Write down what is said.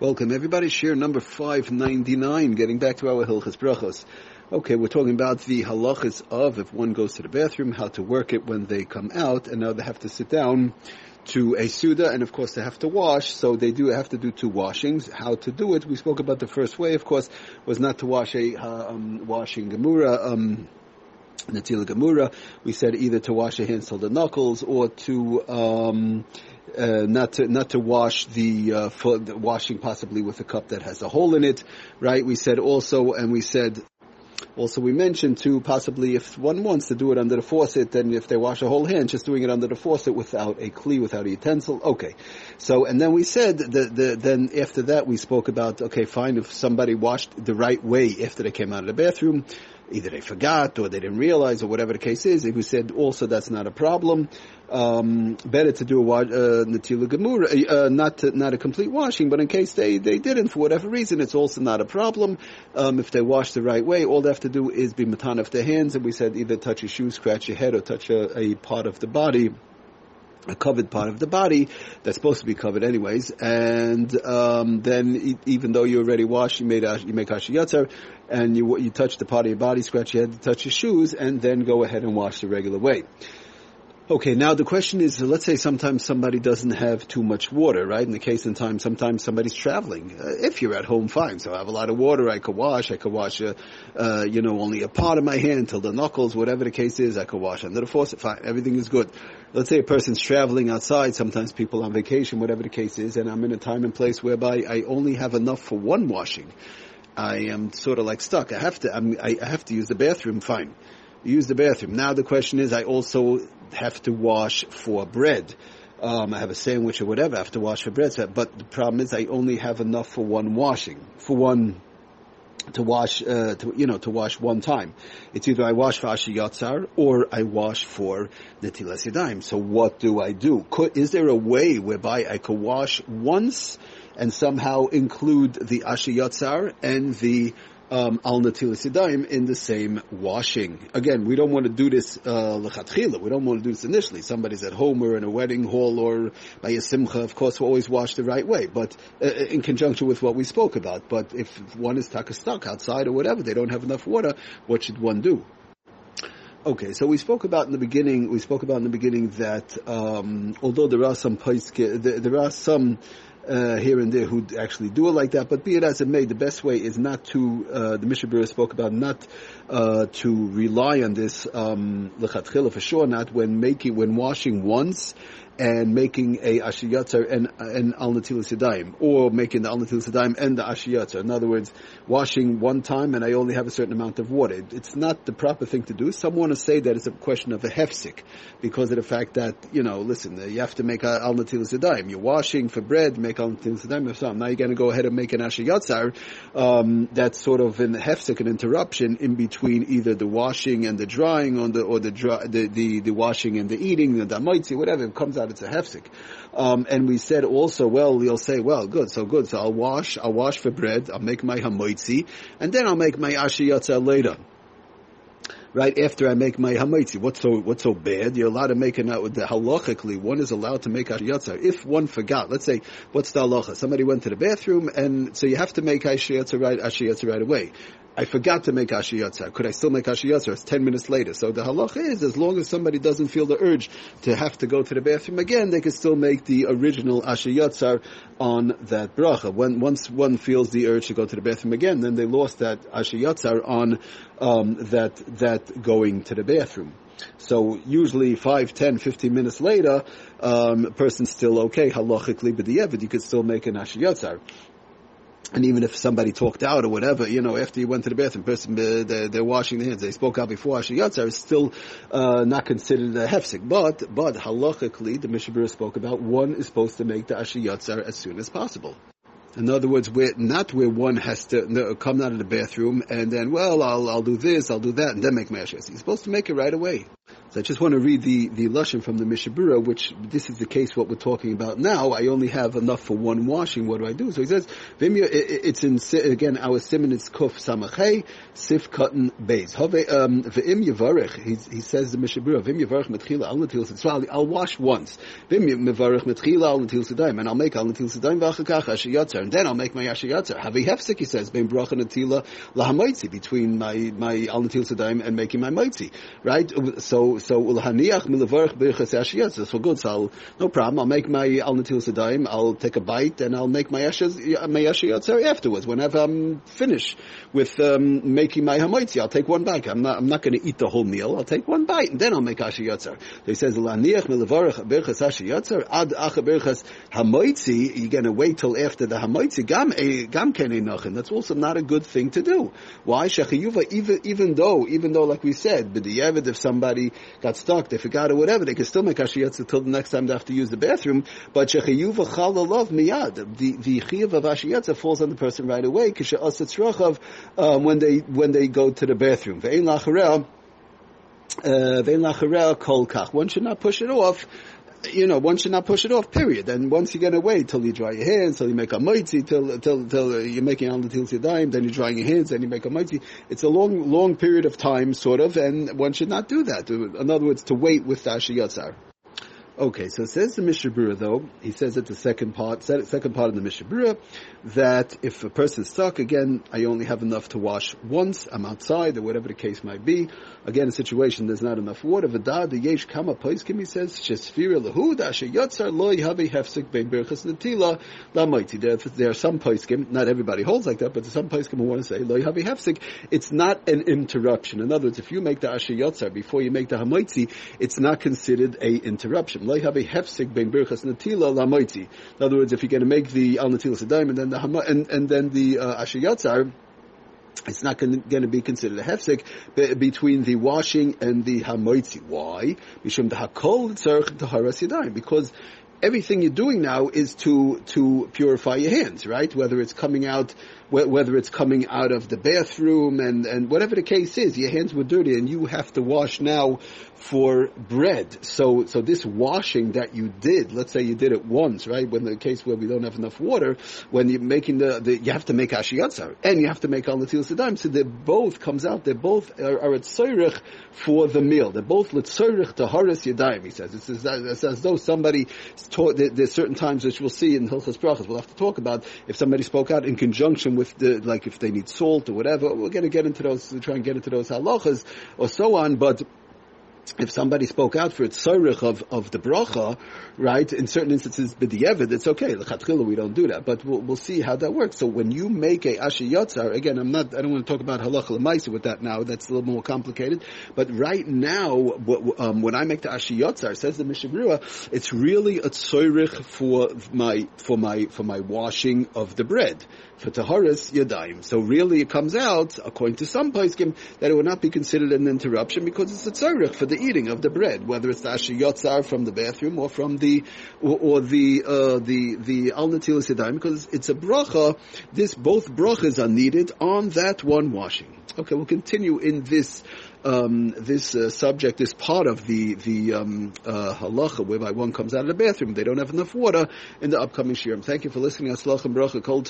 Welcome everybody. Share number 599, getting back to our Hilchas Brachos. Okay, we're talking about the halachas of if one goes to the bathroom, how to work it when they come out, and now they have to sit down to a Suda, and of course they have to wash, so they do have to do two washings. How to do it? We spoke about the first way, of course, was not to wash a uh, um, washing Gemura, um, Natila Gemura. We said either to wash your hands till the knuckles or to um, uh, not to not to wash the uh, foot, washing possibly with a cup that has a hole in it, right? We said also, and we said also, we mentioned too, possibly if one wants to do it under the faucet, then if they wash a whole hand, just doing it under the faucet without a kli, without a utensil, okay. So, and then we said that the, then after that we spoke about, okay, fine, if somebody washed the right way after they came out of the bathroom, either they forgot or they didn't realize or whatever the case is. We said also that's not a problem. Um, better to do a uh, natila gemura, uh, not to, not a complete washing, but in case they, they didn't for whatever reason, it's also not a problem. Um, if they wash the right way, all they have to do is be matan of their hands, and we said either touch your shoes, scratch your head, or touch a, a part of the body a covered part of the body that's supposed to be covered anyways, and um, then even though you already washed, you made you make hashiyatzer, and you you touch the part of your body, scratch your head, touch your shoes, and then go ahead and wash the regular way. Okay, now the question is, let's say sometimes somebody doesn't have too much water, right? In the case in time, sometimes somebody's traveling. Uh, if you're at home, fine. So I have a lot of water, I could wash. I could wash, uh, uh, you know, only a part of my hand till the knuckles, whatever the case is. I could wash under the faucet, fine. Everything is good. Let's say a person's traveling outside. Sometimes people on vacation, whatever the case is, and I'm in a time and place whereby I only have enough for one washing. I am sort of like stuck. I have to. I'm, I have to use the bathroom. Fine use the bathroom. Now the question is, I also have to wash for bread. Um, I have a sandwich or whatever. I have to wash for bread. But the problem is, I only have enough for one washing, for one to wash, uh, to, you know, to wash one time. It's either I wash for Ashi Yatzar or I wash for Netilas Yadayim. So what do I do? Could, is there a way whereby I could wash once and somehow include the Ashi Yatzar and the um, al natilas yadayim in the same washing. Again, we don't want to do this uh, lechatchila. We don't want to do this initially. Somebody's at home or in a wedding hall or by a simcha. Of course, we always wash the right way, but uh, in conjunction with what we spoke about. But if one is stuck outside or whatever, they don't have enough water. What should one do? Okay, so we spoke about in the beginning. We spoke about in the beginning that um, although there are some there, there are some uh, here and there who actually do it like that. But be it as it may, the best way is not to. Uh, the Mishnah spoke about not uh, to rely on this um, for sure. Not when making when washing once and making a ashiyatzer and and al natilas or making the al natilas and the ashiyatzer. In other words, washing one time and I only have a certain amount of water. It's not the proper thing to do. Some want to say that it's a question of a hefsik because of the fact that you know, listen, you have to make al natilas You're washing for bread, make al natilas Now you're going to go ahead and make an ashiyatzer. Um, that's sort of an hefsik, an interruption in between either the washing and the drying on the or the dry, the, the, the washing and the eating, the damaitzi, whatever it comes out it's a hefsek. Um, and we said also, well, you'll say, well, good, so good, so I'll wash, I'll wash for bread, I'll make my hamoitzi, and then I'll make my ashiyatza later right after I make my hamaitzi. What's so what's so bad? You're allowed to make it out with the halachically. One is allowed to make ashiyatza if one forgot. Let's say what's the halacha? Somebody went to the bathroom, and so you have to make ashiyatza right ashiyatza right away. I forgot to make Ashiyatza. Could I still make Ashiyatza? It's 10 minutes later. So the halacha is, as long as somebody doesn't feel the urge to have to go to the bathroom again, they can still make the original Ashiyatza on that bracha. When, once one feels the urge to go to the bathroom again, then they lost that Ashiyatza on, um, that, that going to the bathroom. So usually 5, 10, 15 minutes later, um, a person's still okay, halachically, but you could still make an Ashiyatza and even if somebody talked out or whatever, you know, after you went to the bathroom, person uh, they're, they're, washing their hands, they spoke out before Asher Yatzar, is still uh, not considered a hefsek. But but halachically, the Mishnah Berurah spoke about one is supposed to make the Asher Yatzar as soon as possible. In other words, where, not where one has to come out of the bathroom and then, well, I'll, I'll do this, I'll do that, and then make my Asher He's supposed to make it right away. So I just want to read the, the Lashon from the Mishnah Berurah, which this is the case what we're talking about now. I only have enough for one washing. What do I do? So he says, it's in, again, our simon is kuf samachay, sif katan beis. Um, v'im yavarech, he says the Mishnah Berurah, v'im yavarech metchila al natil sitzvali, I'll wash once. V'im yavarech metchila al natil sidaim, and I'll make al natil sidaim v'achakach ashiyatzer, and then I'll make my ashiyatzer. Havi hefsek, he says, ben bracha natila lahamaitzi, between my, my al natil sidaim and making my maitzi. Right? So, so ulhaniach milavarach birchas ashiyatzer. So good, so I'll, no problem, I'll make my al natil sidaim, I'll take a bite, and I'll make my ashiyatzer afterwards, whenever I'm finished with um, making my hamaitzi. I'll take one bite. I'm not, I'm not going to eat the whole meal. I'll take one bite, and then I'll make ashiyatzer. So he says, laniach milavarach birchas ashiyatzer, ad acha birchas hamaitzi, you're going to wait till after the hamaitzi, gam, gam kenei That's also not a good thing to do. Why? Shechiyuva, even, even though, even though, like we said, the if somebody got stuck, they forgot or whatever, they can still make ashiyatzer till the next time they have to use the bathroom, but shechiyuva chalalov miyad, the, the chiyuv of ashiyatzer falls on the person right away, kisha asatzrachav, um, when they, when they go to the bathroom. Ve'en lacharel, uh, kol kach. One should not push it off you know, one should not push it off, period. And once you get away, till you dry your hands, till you make a moitzi, till, till, till you're making on the till dime, then you're drying your hands, then you make a moitzi. It's a long, long period of time, sort of, and one should not do that. In other words, to wait with the Ashiyatzar. Okay, so says the Mishnah Berurah though, he says at the second part, second part of the Mishnah Berurah, that if a person is stuck, again, I only have enough to wash once, I'm outside, or whatever the case might be. Again, a situation, there's not enough water. V'da, the yesh kama poiskim, he says, shesfira lahud, asher yotzar loy havi hefsik bein birchas netila lamaiti. There, there are some poiskim, not everybody holds like that, but some poiskim who want to say, loy havi hefsik, it's not an interruption. In other words, if you make the asher yotzar before you make the hamaitzi, it's not considered a interruption. Lo yhavi hefsek bein birchas netila lamaiti. In other words, if you're going to make the al natil sedaim and then the and, and then the uh, yatzar, it's not going to be considered a hefsek between the washing and the hamoitzi. Why? Because everything you're doing now is to to purify your hands, right? Whether it's coming out whether it's coming out of the bathroom and, and whatever the case is, your hands were dirty and you have to wash now for bread. So, so this washing that you did, let's say you did it once, right? When the case where we don't have enough water, when you're making the, the you have to make ashiyatzar and you have to make al natil sedam. So they both comes out, they both are, are at tzorich for the meal. They're both letzorich to haris yadayim, he says. It's as, it's as though somebody taught, there's certain times which we'll see in Hilchas Brachas, we'll have to talk about if somebody spoke out in conjunction with the, like if they need salt or whatever. We're going to get into those, try and get into those halachas or so on, but if somebody spoke out for its sorich of, of the bracha, right, in certain instances, b'di'evid, it's okay. L'chatchila, we don't do that. But we'll, we'll see how that works. So when you make a asher yotzar, again, I'm not, I don't want to talk about halacha l'maisa with that now. That's a little more complicated. But right now, um, when I make the asher yotzar, says the Mishnah Berurah, it's really a tzorich for my, for my, for my washing of the bread. For taharis yadayim. So really it comes out, according to some poskim, that it would not be considered an interruption because it's a tzorich for the eating of the bread, whether it's the asher yotzar from the bathroom or from the or, or the uh, the the al natil because it's a bracha. This both brachas are needed on that one washing. Okay, we'll continue in this. Um, this uh, subject, this part of the the um, uh, halacha, whereby one comes out of the bathroom, they don't have enough water in the upcoming shirim. Thank you for listening. Aslach bracha kol.